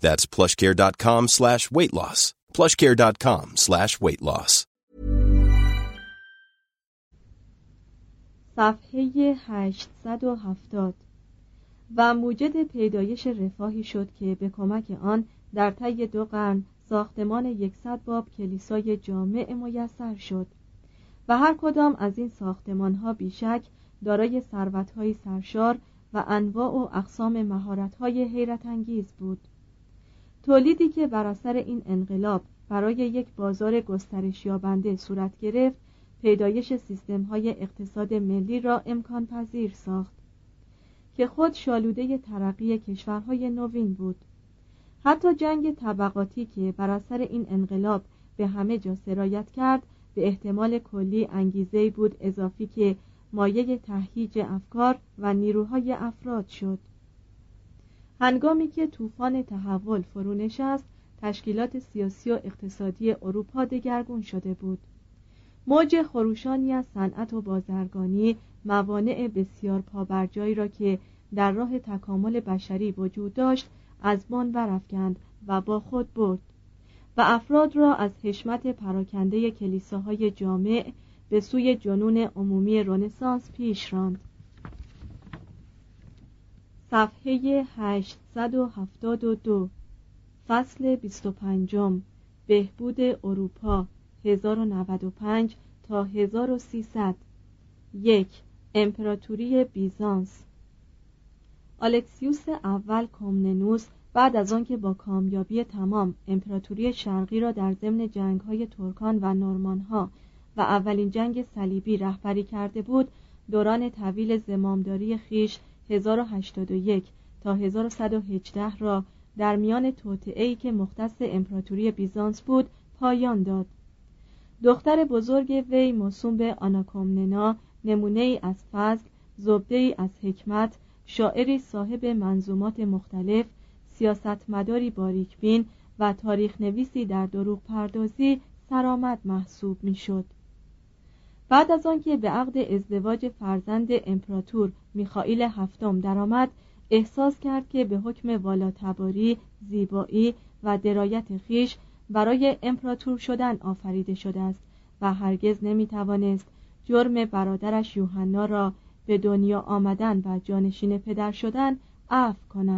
That's plushcare.com slash weight loss. plushcare.com slash weight loss. صفحه 870 و موجد پیدایش رفاهی شد که به کمک آن در طی دو قرن ساختمان یکصد باب کلیسای جامع میسر شد و هر کدام از این ساختمان ها بیشک دارای ثروت سرشار و انواع و اقسام مهارت های حیرت انگیز بود تولیدی که بر اثر این انقلاب برای یک بازار گسترش یابنده صورت گرفت پیدایش سیستم های اقتصاد ملی را امکان پذیر ساخت که خود شالوده ترقی کشورهای نوین بود. حتی جنگ طبقاتی که بر اثر این انقلاب به همه جا سرایت کرد به احتمال کلی انگیزه بود اضافی که مایه تهییج افکار و نیروهای افراد شد. هنگامی که طوفان تحول فرو نشست تشکیلات سیاسی و اقتصادی اروپا دگرگون شده بود. موج خروشانی از صنعت و بازرگانی موانع بسیار پابرجایی را که در راه تکامل بشری وجود داشت از بان برافکند و با خود برد و افراد را از حشمت پراکنده کلیساهای جامع به سوی جنون عمومی رنسانس پیش راند. صفحه 872 فصل 25 بهبود اروپا 1095 تا 1300 یک. امپراتوری بیزانس. آلکسیوس اول کومننوس بعد از آنکه با کامیابی تمام امپراتوری شرقی را در ضمن جنگ‌های ترکان و نورمانها و اولین جنگ صلیبی رهبری کرده بود دوران طویل زمامداری خیش 1081 تا 1118 را در میان توطئه‌ای که مختص امپراتوری بیزانس بود پایان داد دختر بزرگ وی موسوم به آناکومننا نمونه ای از فضل زبده ای از حکمت شاعری صاحب منظومات مختلف سیاستمداری باریکبین و تاریخ نویسی در دروغ پردازی سرآمد محسوب می‌شد. بعد از آنکه به عقد ازدواج فرزند امپراتور میخائیل هفتم درآمد احساس کرد که به حکم والاتباری زیبایی و درایت خیش برای امپراتور شدن آفریده شده است و هرگز نمی‌توانست جرم برادرش یوحنا را به دنیا آمدن و جانشین پدر شدن عفو کند.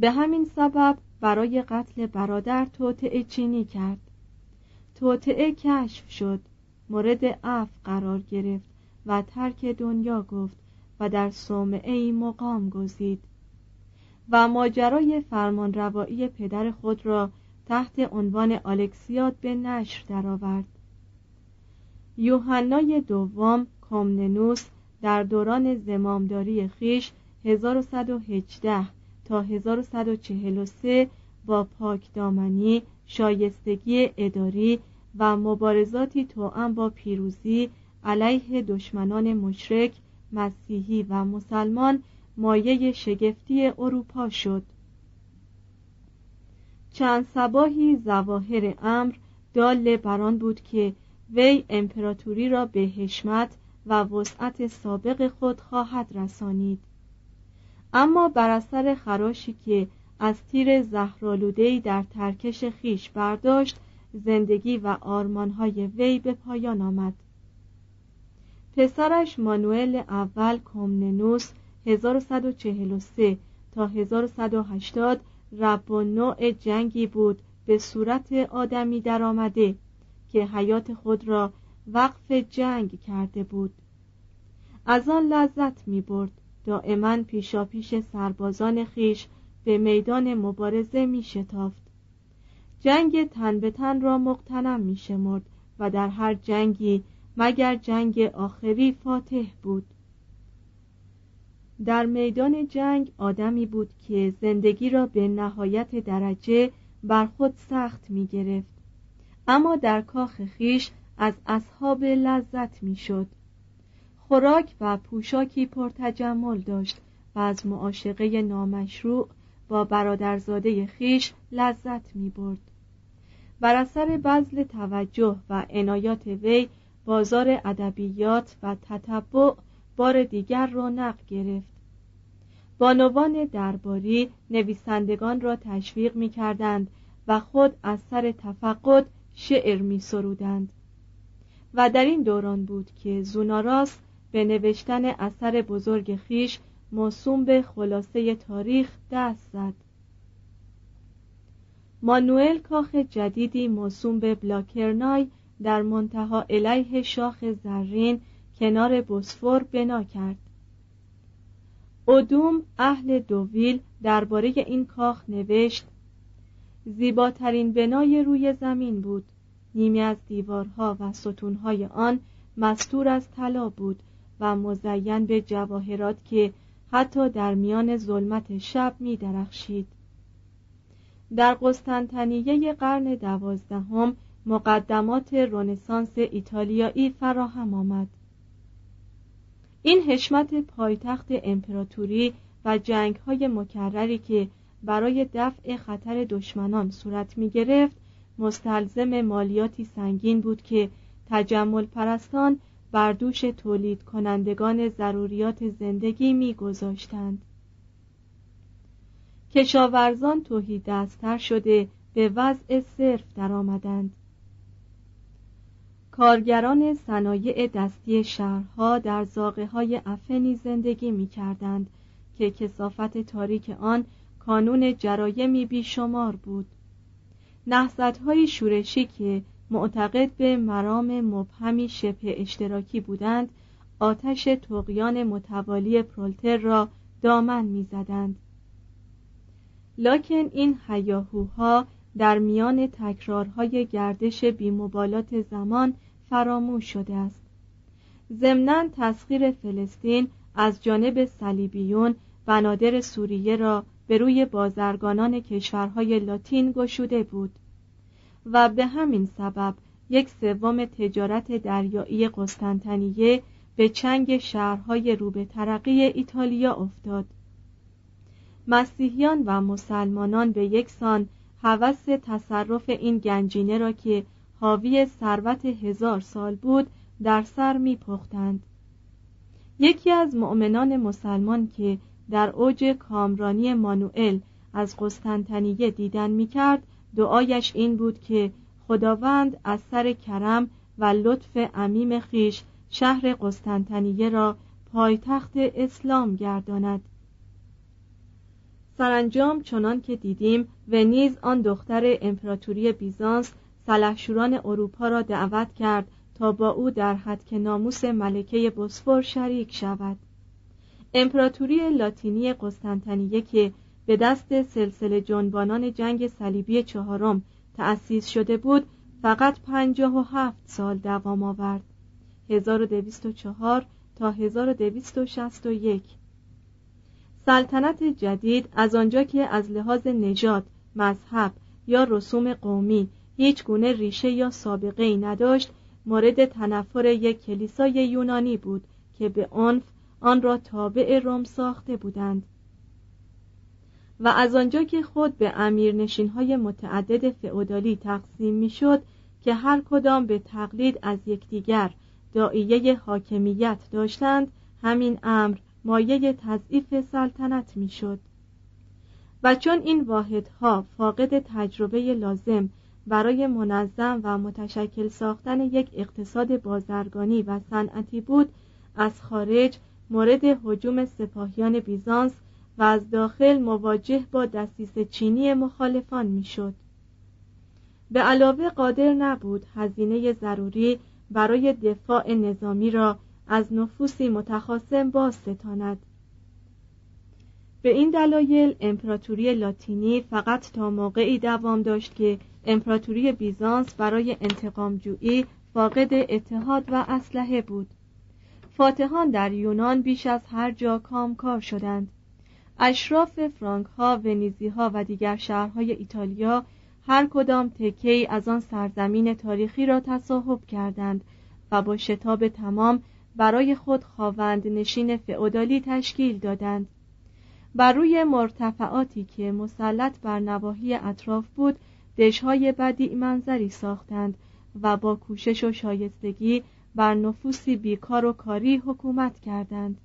به همین سبب برای قتل برادر توطعه چینی کرد. توطعه کشف شد مورد عفو قرار گرفت و ترک دنیا گفت و در صومعه ای مقام گزید. و ماجرای فرمانروایی پدر خود را تحت عنوان الکسیاد به نشر درآورد. یوحنای دوم کمننوس در دوران زمامداری خیش 1118 تا 1143 با پاکدامنی، شایستگی اداری و مبارزاتی توأم با پیروزی علیه دشمنان مشرک، مسیحی و مسلمان مایه شگفتی اروپا شد. چند سباهی زواهر امر دال بران بود که وی امپراتوری را به حشمت و وسعت سابق خود خواهد رسانید. اما بر اثر خراشی که از تیر زهرالودهای در ترکش خیش برداشت زندگی و آرمانهای وی به پایان آمد. پسرش مانوئل اول کومننوس 1143 تا 1180 رب و نوع جنگی بود به صورت آدمی درآمده که حیات خود را وقف جنگ کرده بود. از آن لذت می برد دائما پیشا پیش سربازان خیش به میدان مبارزه می شتافت. جنگ تن به تن را مقتنم می شمرد و در هر جنگی مگر جنگ آخری فاتح بود. در میدان جنگ آدمی بود که زندگی را به نهایت درجه بر خود سخت می گرفت. اما در کاخ خیش از اصحاب لذت می شد. خوراک و پوشاکی پرتجمل داشت و از معاشقه نامشروع با برادرزاده خیش لذت می برد بر اثر بذل توجه و عنایات وی بازار ادبیات و تتبع بار دیگر رونق گرفت. بانوان درباری نویسندگان را تشویق می کردند و خود از سر تفقد شعر می سرودند و در این دوران بود که زوناراس به نوشتن اثر بزرگ خیش موسوم به خلاصه تاریخ دست زد. مانوئل کاخ جدیدی موسوم به بلاکرنای در منتها علیه شاخ زرین کنار بسفور بنا کرد. ادوم اهل دوویل درباره این کاخ نوشت زیباترین بنای روی زمین بود. نیمی از دیوارها و ستونهای آن مستور از طلا بود و مزین به جواهرات که حتی در میان ظلمت شب می درخشید. در قسطنطنیه قرن دوازدهم مقدمات رونسانس ایتالیایی فراهم آمد این حشمت پایتخت امپراتوری و جنگ های مکرری که برای دفع خطر دشمنان صورت می گرفت مستلزم مالیاتی سنگین بود که تجمل پرستان بر دوش تولید کنندگان ضروریات زندگی می گذاشتند. کشاورزان توهی دستتر شده به وضع صرف درآمدند. کارگران صنایع دستی شهرها در زاغه های افنی زندگی می کردند که کسافت تاریک آن کانون جرایمی بیشمار بود نحصت های شورشی که معتقد به مرام مبهمی شبه اشتراکی بودند آتش تقیان متوالی پرولتر را دامن می‌زدند. لکن این هیاهوها در میان تکرارهای گردش بیمبالات زمان فراموش شده است. ضمنا تسخیر فلسطین از جانب صلیبیون بنادر سوریه را به روی بازرگانان کشورهای لاتین گشوده بود. و به همین سبب یک سوم تجارت دریایی قسطنطنیه به چنگ شهرهای روبه ترقی ایتالیا افتاد مسیحیان و مسلمانان به یک سان هوس تصرف این گنجینه را که حاوی ثروت هزار سال بود در سر می پختند. یکی از مؤمنان مسلمان که در اوج کامرانی مانوئل از قسطنطنیه دیدن می کرد دعایش این بود که خداوند از سر کرم و لطف عمیم خیش شهر قسطنطنیه را پایتخت اسلام گرداند. سرانجام چنان که دیدیم ونیز آن دختر امپراتوری بیزانس سلحشوران اروپا را دعوت کرد تا با او در حد که ناموس ملکه بسفور شریک شود. امپراتوری لاتینی قسطنطنیه که به دست سلسله جنبانان جنگ صلیبی چهارم تأسیس شده بود فقط پنجاه و هفت سال دوام آورد. 1204 تا 1261 سلطنت جدید از آنجا که از لحاظ نژاد، مذهب یا رسوم قومی هیچ گونه ریشه یا سابقه ای نداشت مورد تنفر یک کلیسای یونانی بود که به عنف آن را تابع روم ساخته بودند. و از آنجا که خود به امیرنشین های متعدد فئودالی تقسیم می‌شد که هر کدام به تقلید از یکدیگر دائیه حاکمیت داشتند همین امر مایه تضعیف سلطنت می‌شد. و چون این واحدها فاقد تجربه لازم برای منظم و متشکل ساختن یک اقتصاد بازرگانی و صنعتی بود از خارج مورد حجوم سپاهیان بیزانس و از داخل مواجه با دستیس چینی مخالفان می‌شد. به علاوه قادر نبود هزینه ضروری برای دفاع نظامی را از نفوسی متخاصم باز ستاند به این دلایل امپراتوری لاتینی فقط تا موقعی دوام داشت که امپراتوری بیزانس برای انتقام جویی فاقد اتحاد و اسلحه بود. فاتحان در یونان بیش از هر جا کامکار شدند. اشراف فرانک ها ونیزی ها و دیگر شهرهای ایتالیا هر کدام تکه از آن سرزمین تاریخی را تصاحب کردند و با شتاب تمام برای خود خواوند نشین فئودالی تشکیل دادند. بر روی مرتفعاتی که مسلط بر نواحی اطراف بود دشهای بدی منظری ساختند و با کوشش و شایستگی بر نفوسی بیکار و کاری حکومت کردند.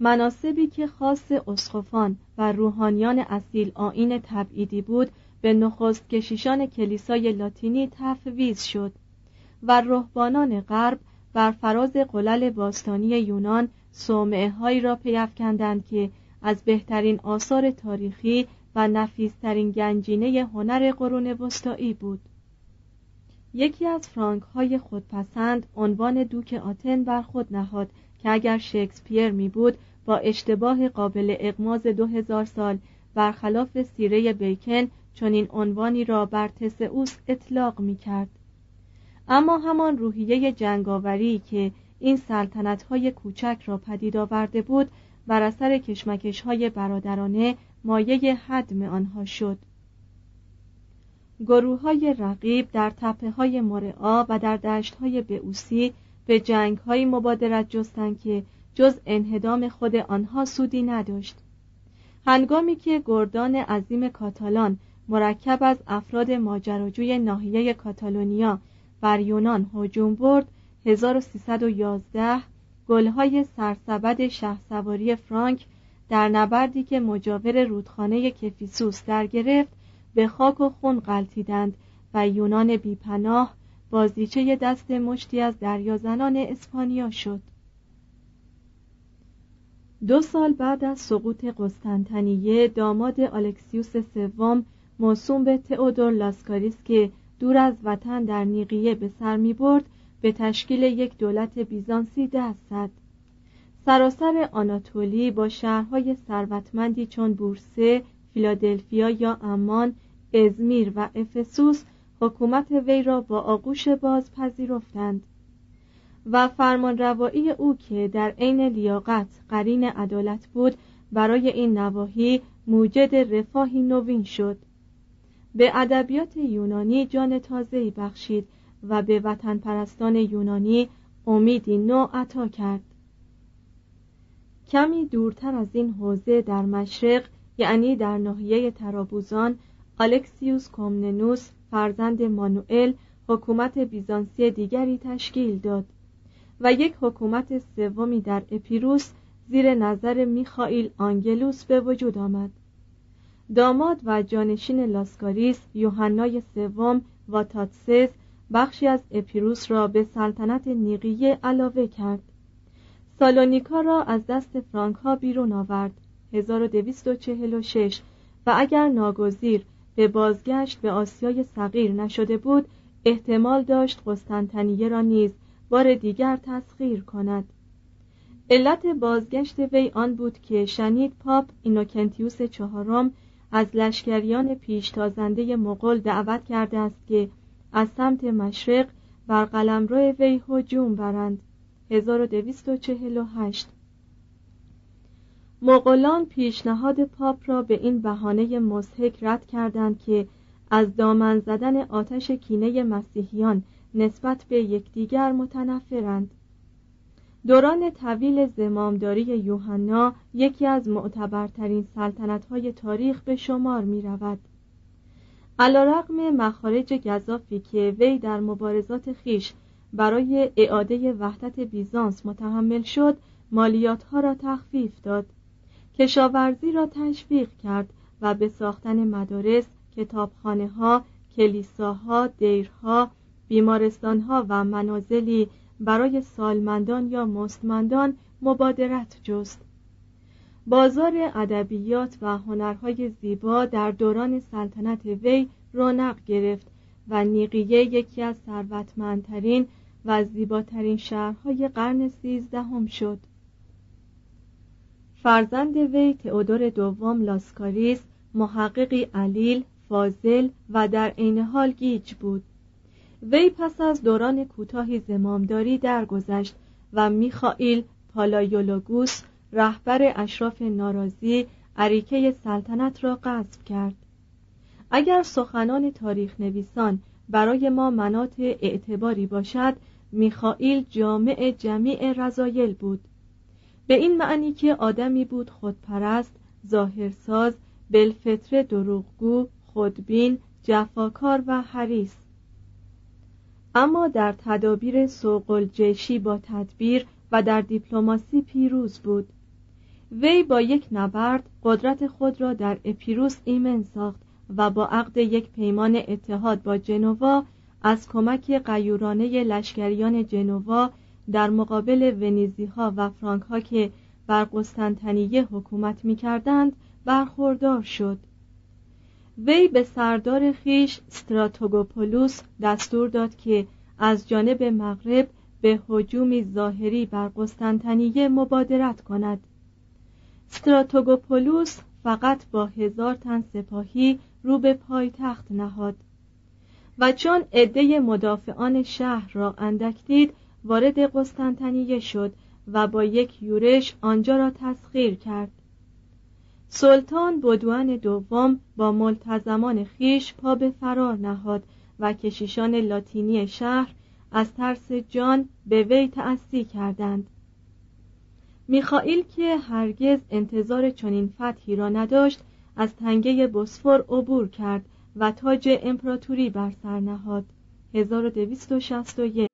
مناسبی که خاص اسقفان و روحانیان اصیل آین تبعیدی بود به نخست کشیشان کلیسای لاتینی تفویض شد و رهبانان غرب بر فراز قلل باستانی یونان صومعه هایی را پیافکندند که از بهترین آثار تاریخی و نفیسترین گنجینه هنر قرون وسطایی بود. یکی از فرانک های خودپسند عنوان دوک آتن بر خود نهاد که اگر شکسپیر می بود با اشتباه قابل اقماز دو هزار سال برخلاف سیره بیکن چون این عنوانی را بر تسئوس اطلاق می کرد. اما همان روحیه جنگاوری که این سلطنت های کوچک را پدید آورده بود بر اثر کشمکش های برادرانه مایه حدم آنها شد گروه های رقیب در تپه های مرعا و در دشت های بعوسی به جنگ های مبادرت جستند که جز انهدام خود آنها سودی نداشت. هنگامی که گردان عظیم کاتالان مرکب از افراد ماجراجوی ناحیه کاتالونیا بر یونان هجوم برد 1311 گلهای سرسبد شهسواری فرانک در نبردی که مجاور رودخانه کفیسوس در گرفت به خاک و خون غلطیدند و یونان بیپناه بازیچه دست مشتی از دریازنان اسپانیا شد. دو سال بعد از سقوط قسطنطنیه داماد الکسیوس سوم موسوم به تئودور لاسکاریس که دور از وطن در نیقیه به سر می برد به تشکیل یک دولت بیزانسی دست زد. سراسر آناتولی با شهرهای ثروتمندی چون بورسه، فیلادلفیا یا امان، ازمیر و افسوس حکومت وی را با آغوش باز پذیرفتند و فرمان او که در عین لیاقت قرین عدالت بود برای این نواحی موجد رفاهی نوین شد. به ادبیات یونانی جان تازه‌ای بخشید و به وطن پرستان یونانی امیدی نو عطا کرد. کمی دورتر از این حوزه در مشرق یعنی در ناحیه ترابوزان الکسیوس کومننوس فرزند مانوئل حکومت بیزانسی دیگری تشکیل داد و یک حکومت سومی در اپیروس زیر نظر میخائیل آنگلوس به وجود آمد. داماد و جانشین لاسکاریس یوحنای سوم واتاتسس بخشی از اپیروس را به سلطنت نیقیه علاوه کرد. سالونیکا را از دست فرانک ها بیرون آورد 1246 و اگر ناگزیر به بازگشت به آسیای صغیر نشده بود احتمال داشت قسطنطنیه را نیز بار دیگر تسخیر کند. علت بازگشت وی آن بود که شنید پاپ اینوکنتیوس چهارم از لشکریان پیشتازنده مغول دعوت کرده است که از سمت مشرق بر قلمرو وی هجوم برند. 1248 مغولان پیشنهاد پاپ را به این بهانه مضحک رد کردند که از دامن زدن آتش کینه مسیحیان نسبت به یکدیگر متنفرند دوران طویل زمامداری یوحنا یکی از معتبرترین سلطنت‌های تاریخ به شمار می رود. علا مخارج گذافی که وی در مبارزات خیش برای اعاده وحدت بیزانس متحمل شد مالیاتها را تخفیف داد کشاورزی را تشویق کرد و به ساختن مدارس، کتابخانه ها، کلیساها، دیرها، بیمارستانها و منازلی برای سالمندان یا مستمندان مبادرت جست. بازار ادبیات و هنرهای زیبا در دوران سلطنت وی رونق گرفت و نیقیه یکی از ثروتمندترین و زیباترین شهرهای قرن سیزدهم شد. فرزند وی تئودور دوم لاسکاریس محققی علیل فاضل و در عین حال گیج بود. وی پس از دوران کوتاهی زمامداری درگذشت و میخائیل پالایولوگوس رهبر اشراف ناراضی اریکه سلطنت را غصب کرد. اگر سخنان تاریخ نویسان برای ما مناط اعتباری باشد میخائیل جامع جمیع رذایل بود. به این معنی که آدمی بود خودپرست ظاهرساز بلفتر دروغگو خودبین جفاکار و حریص. اما در تدابیر سوق جشی با تدبیر و در دیپلماسی پیروز بود. وی با یک نبرد قدرت خود را در اپیروس ایمن ساخت و با عقد یک پیمان اتحاد با جنوا از کمک قیورانه لشکریان جنوا در مقابل ونیزی ها و فرانک ها که بر قسطنطنیه حکومت می کردند برخوردار شد. وی به سردار خیش ستراتوگوپولوس دستور داد که از جانب مغرب به هجومی ظاهری بر قسطنطنیه مبادرت کند. ستراتوگوپولوس فقط با هزار تن سپاهی رو به پایتخت نهاد و چون عده مدافعان شهر را اندک دید وارد قسطنطنیه شد و با یک یورش آنجا را تسخیر کرد. سلطان بدوان دوم با ملتزمان خیش پا به فرار نهاد و کشیشان لاتینی شهر از ترس جان به وی تأسی کردند. میخائیل که هرگز انتظار چنین فتحی را نداشت از تنگه بسفور عبور کرد و تاج امپراتوری بر سر نهاد. 1261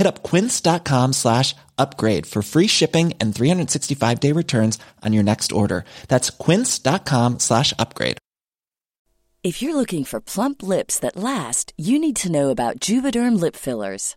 Hit up quince.com slash upgrade for free shipping and 365 day returns on your next order. That's quince.com slash upgrade. If you're looking for plump lips that last, you need to know about Juvederm lip fillers.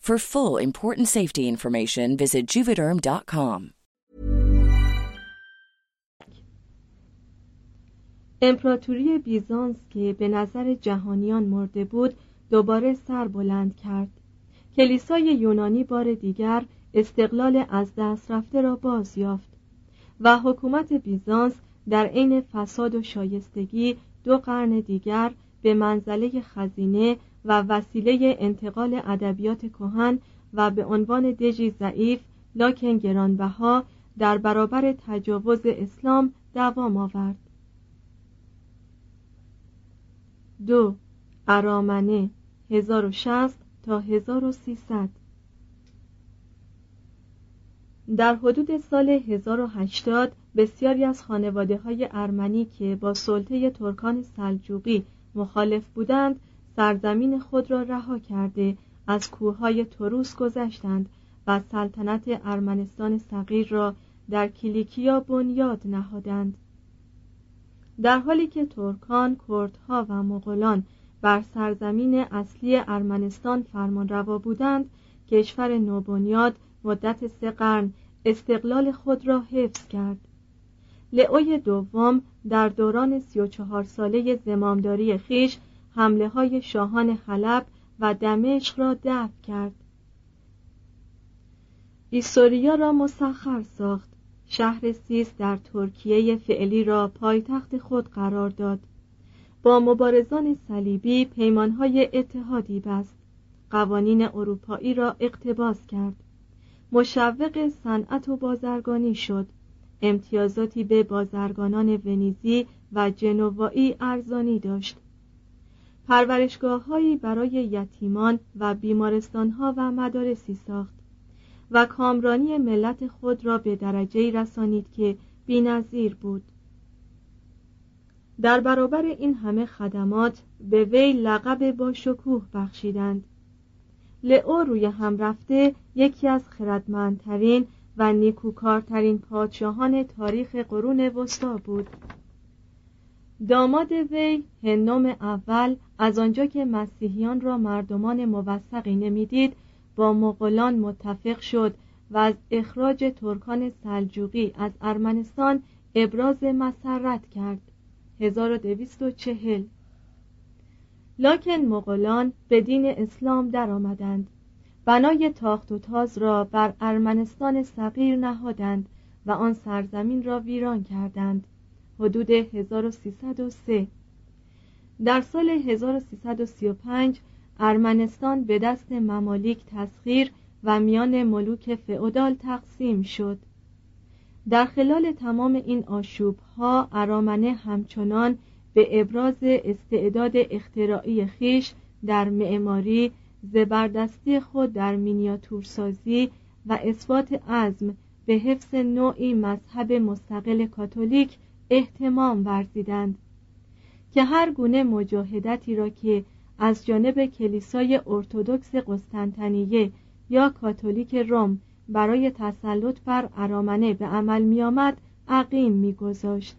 For full important safety information, visit juvederm.com. امپراتوری بیزانس که به نظر جهانیان مرده بود دوباره سر بلند کرد کلیسای یونانی بار دیگر استقلال از دست رفته را باز یافت و حکومت بیزانس در عین فساد و شایستگی دو قرن دیگر به منزله خزینه و وسیله انتقال ادبیات کهن و به عنوان دژی ضعیف لاکن گرانبها در برابر تجاوز اسلام دوام آورد. دو ارامنه 1060 تا 1300 در حدود سال 1080 بسیاری از خانواده های ارمنی که با سلطه ترکان سلجوقی مخالف بودند سرزمین خود را رها کرده از کوههای تروس گذشتند و سلطنت ارمنستان صغیر را در کلیکیا بنیاد نهادند. در حالی که ترکان، کردها و مغولان بر سرزمین اصلی ارمنستان فرمانروا بودند کشور نوبنیاد مدت سه قرن استقلال خود را حفظ کرد. لئوی دوم در دوران سی و چهار ساله زمامداری خیش حمله های شاهان حلب و دمشق را دفع کرد. ایسوریا را مسخر ساخت. شهر سیس در ترکیه فعلی را پایتخت خود قرار داد. با مبارزان صلیبی پیمانهای اتحادی بست. قوانین اروپایی را اقتباس کرد. مشوق صنعت و بازرگانی شد. امتیازاتی به بازرگانان ونیزی و جنوایی ارزانی داشت. پرورشگاه برای یتیمان و بیمارستان و مدارسی ساخت و کامرانی ملت خود را به درجه رسانید که بینظیر بود. در برابر این همه خدمات به وی لقب با شکوه بخشیدند. لئو روی هم رفته یکی از خردمندترین و نیکوکارترین پادشاهان تاریخ قرون وسطا بود. داماد وی هنوم اول از آنجا که مسیحیان را مردمان موثقی نمی‌دید با مغولان متفق شد و از اخراج ترکان سلجوقی از ارمنستان ابراز مسرت کرد. 1240 لکن مغولان به دین اسلام درآمدند. بنای تاخت و تاز را بر ارمنستان صغیر نهادند و آن سرزمین را ویران کردند. حدود 1303 در سال 1335 ارمنستان به دست ممالیک تسخیر و میان ملوک فئودال تقسیم شد. در خلال تمام این آشوب ها ارامنه همچنان به ابراز استعداد اختراعی خیش در معماری زبردستی خود در مینیاتورسازی و اثبات عزم به حفظ نوعی مذهب مستقل کاتولیک احتمام ورزیدند که هر گونه مجاهدتی را که از جانب کلیسای ارتودکس قسطنطنیه یا کاتولیک روم برای تسلط بر ارامنه به عمل می آمد عقیم می گذاشت.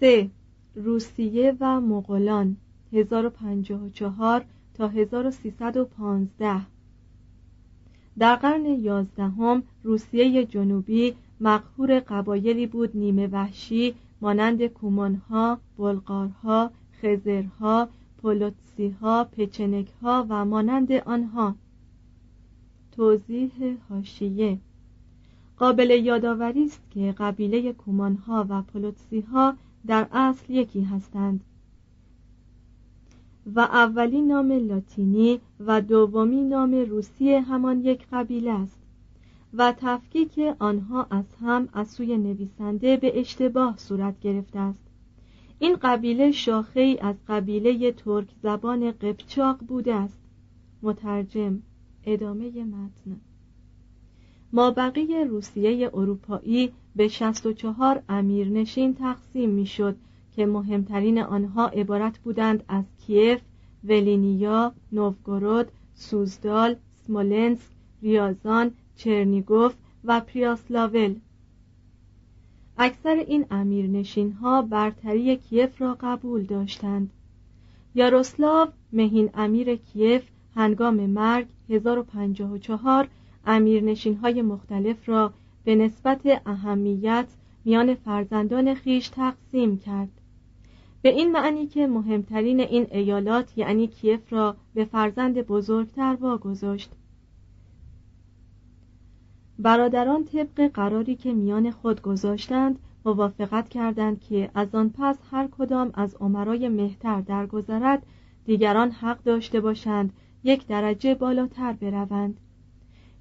سه روسیه و مغولان 1054 تا 1315 در قرن یازدهم روسیه جنوبی مقهور قبایلی بود نیمه وحشی مانند کومانها، بلغارها، خزرها، پولوتسیها، پچنکها و مانند آنها. توضیح هاشیه قابل یادآوری است که قبیله کومانها و پولوتسیها در اصل یکی هستند. و اولی نام لاتینی و دومی نام روسی همان یک قبیله است. و تفکیک آنها از هم از سوی نویسنده به اشتباه صورت گرفته است. این قبیله شاخه ای از قبیله ترک زبان قبچاق بوده است. مترجم ادامه متن. مابقی روسیه اروپایی به 64 امیرنشین تقسیم می‌شد که مهمترین آنها عبارت بودند از کیف، ولینیا، نوفگورود، سوزدال، سمولنسک، ریازان، چرنیگوف و پریاسلاول. اکثر این امیرنشین ها برتری کیف را قبول داشتند. یاروسلاو مهین امیر کیف هنگام مرگ 1054 امیرنشین های مختلف را به نسبت اهمیت میان فرزندان خیش تقسیم کرد. به این معنی که مهمترین این ایالات یعنی کیف را به فرزند بزرگتر واگذاشت. برادران طبق قراری که میان خود گذاشتند موافقت کردند که از آن پس هر کدام از عمرای مهتر درگذرد دیگران حق داشته باشند یک درجه بالاتر بروند.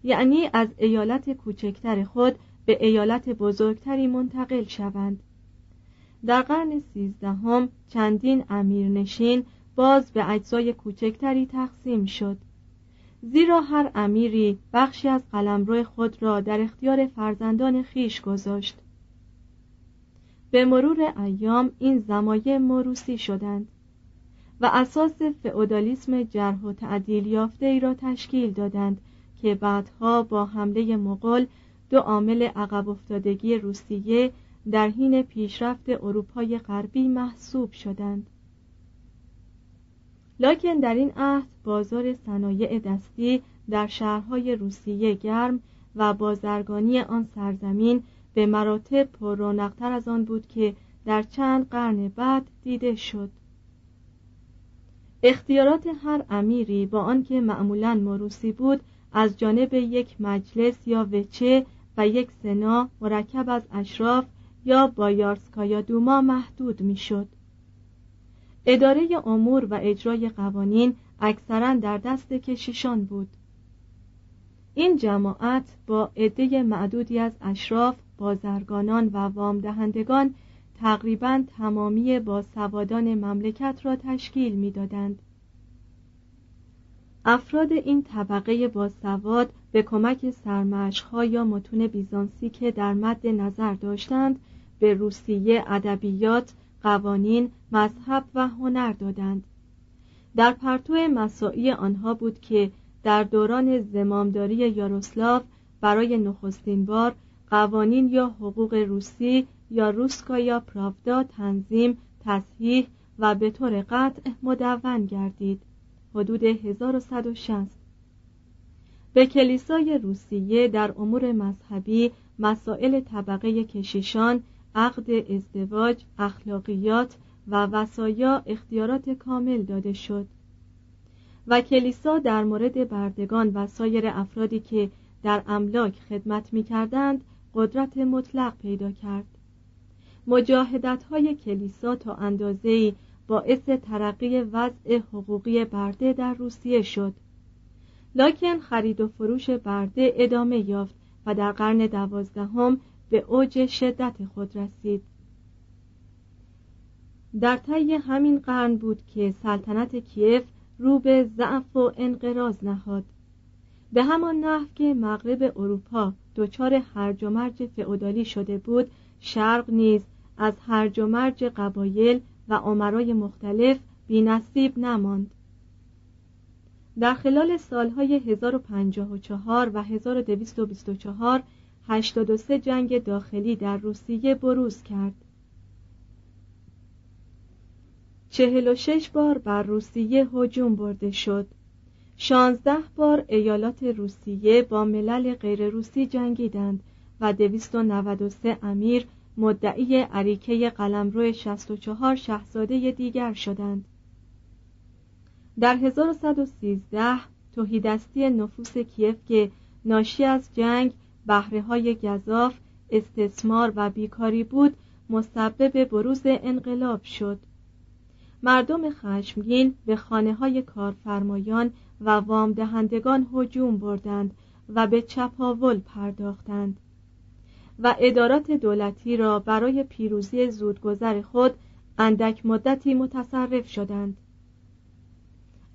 یعنی از ایالت کوچکتر خود به ایالت بزرگتری منتقل شوند. در قرن سیزدهم چندین امیرنشین باز به اجزای کوچکتری تقسیم شد. زیرا هر امیری بخشی از قلمرو خود را در اختیار فرزندان خیش گذاشت. به مرور ایام این زمایه موروسی شدند و اساس فئودالیسم جرح و تعدیل یافته ای را تشکیل دادند که بعدها با حمله مغول دو عامل عقب افتادگی روسیه در حین پیشرفت اروپای غربی محسوب شدند. لکن در این عهد بازار صنایع دستی در شهرهای روسیه گرم و بازرگانی آن سرزمین به مراتب پر از آن بود که در چند قرن بعد دیده شد اختیارات هر امیری با آنکه معمولا مروسی بود از جانب یک مجلس یا وچه و یک سنا مرکب از اشراف یا بایارسکایا دوما محدود می‌شد. اداره امور و اجرای قوانین اکثرا در دست کشیشان بود این جماعت با عده معدودی از اشراف بازرگانان و وام دهندگان تقریبا تمامی باسوادان مملکت را تشکیل می‌دادند. افراد این طبقه باسواد به کمک سرمشقها یا متون بیزانسی که در مد نظر داشتند به روسیه ادبیات قوانین مذهب و هنر دادند. در پرتو مساعی آنها بود که در دوران زمامداری یاروسلاو برای نخستین بار قوانین یا حقوق روسی یا روسکا یا پراودا تنظیم تصحیح و به طور قطع مدون گردید. حدود 1160 به کلیسای روسیه در امور مذهبی مسائل طبقه کشیشان عقد ازدواج اخلاقیات و وسایا اختیارات کامل داده شد. و کلیسا در مورد بردگان و سایر افرادی که در املاک خدمت می کردند قدرت مطلق پیدا کرد. مجاهدت های کلیسا تا اندازه‌ای باعث ترقی وضع حقوقی برده در روسیه شد. لکن خرید و فروش برده ادامه یافت و در قرن دوازدهم به اوج شدت خود رسید. در طی همین قرن بود که سلطنت کیف رو به ضعف و انقراض نهاد. به همان نحو که مغرب اروپا دچار هرج و مرج فئودالی شده بود شرق نیز از هرج و مرج قبایل و عمرای مختلف بینصیب نماند. در خلال سالهای 1054 و 1224 83 جنگ داخلی در روسیه بروز کرد. 46 بار بر روسیه هجوم برده شد. 16 بار ایالات روسیه با ملل غیر روسی جنگیدند و 293 امیر مدعی عریکه قلمرو 64 شاهزاده دیگر شدند. در 1113 توهیدستی نفوس کیف که ناشی از جنگ بهره های گذاف استثمار و بیکاری بود مسبب بروز انقلاب شد. مردم خشمگین به خانه های کارفرمایان و وام دهندگان هجوم بردند و به چپاول پرداختند و ادارات دولتی را برای پیروزی زودگذر خود اندک مدتی متصرف شدند.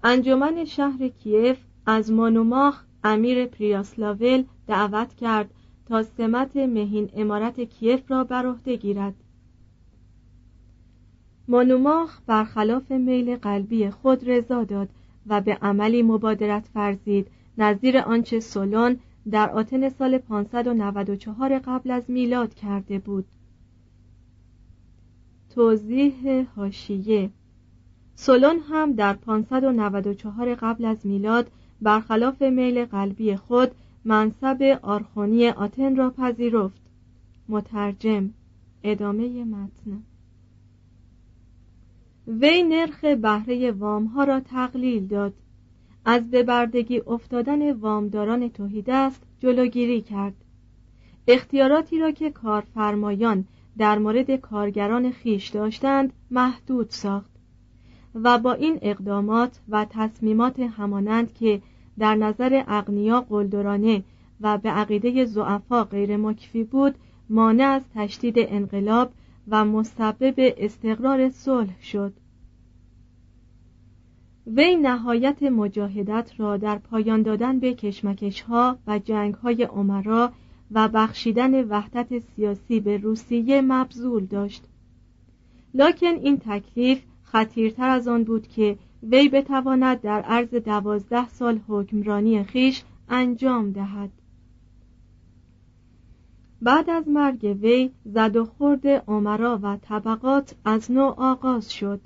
انجمن شهر کیف از مانوماخ امیر پریاسلاول دعوت کرد تا سمت مهین امارت کیف را بر عهده گیرد. مانوماخ برخلاف میل قلبی خود رضا داد و به عملی مبادرت فرزید نظیر آنچه سولون در آتن سال 594 قبل از میلاد کرده بود. توضیح هاشیه سولون هم در 594 قبل از میلاد برخلاف میل قلبی خود منصب آرخونی آتن را پذیرفت. مترجم ادامه متن. وی نرخ بهره وامها را تقلیل داد. از ببردگی افتادن وامداران است جلوگیری کرد. اختیاراتی را که کارفرمایان در مورد کارگران خیش داشتند محدود ساخت و با این اقدامات و تصمیمات همانند که در نظر اغنیا قلدرانه و به عقیده زعفا غیر مکفی بود مانع از تشدید انقلاب و مسبب استقرار صلح شد. وی نهایت مجاهدت را در پایان دادن به کشمکش ها و جنگ های عمرا و بخشیدن وحدت سیاسی به روسیه مبذول داشت. لکن این تکلیف خطیرتر از آن بود که وی بتواند در عرض دوازده سال حکمرانی خیش انجام دهد. بعد از مرگ وی زد و خورد عمرا و طبقات از نو آغاز شد.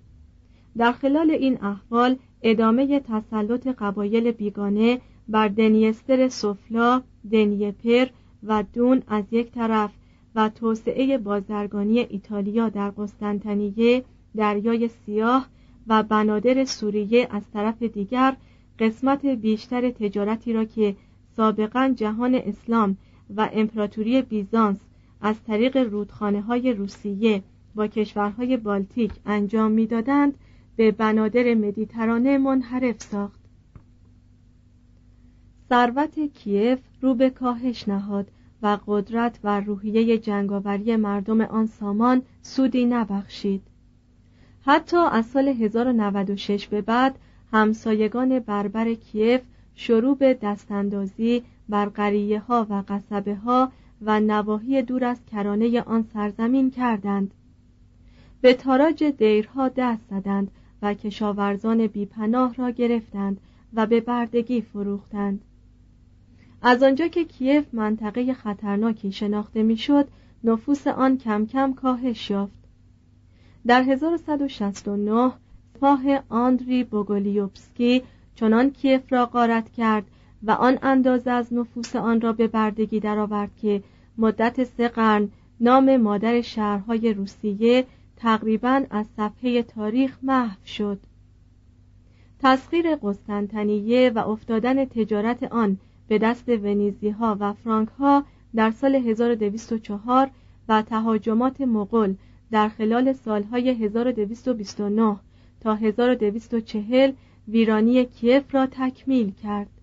در خلال این احوال ادامه تسلط قبایل بیگانه بر دنیستر سفلا، دنیپر و دون از یک طرف و توسعه بازرگانی ایتالیا در قسطنطنیه دریای سیاه و بنادر سوریه از طرف دیگر قسمت بیشتر تجارتی را که سابقا جهان اسلام و امپراتوری بیزانس از طریق رودخانه های روسیه با کشورهای بالتیک انجام می‌دادند به بنادر مدیترانه منحرف ساخت. ثروت کیف رو به کاهش نهاد و قدرت و روحیه جنگاوری مردم آن سامان سودی نبخشید. حتی از سال 1096 به بعد همسایگان بربر کیف شروع به دستاندازی بر قریه ها و قصبه ها و نواحی دور از کرانه آن سرزمین کردند. به تاراج دیرها دست زدند و کشاورزان بیپناه را گرفتند و به بردگی فروختند. از آنجا که کیف منطقه خطرناکی شناخته می‌شد نفوس آن کم کم کاهش یافت. در 1169 پاه آندری بوگولیوبسکی چنان کیف را غارت کرد و آن اندازه از نفوس آن را به بردگی درآورد که مدت سه قرن نام مادر شهرهای روسیه تقریبا از صفحه تاریخ محو شد. تسخیر قسطنطنیه و افتادن تجارت آن به دست ونیزی ها و فرانک ها در سال 1204 و تهاجمات مغول در خلال سالهای 1229 تا 1240 ویرانی کیف را تکمیل کرد.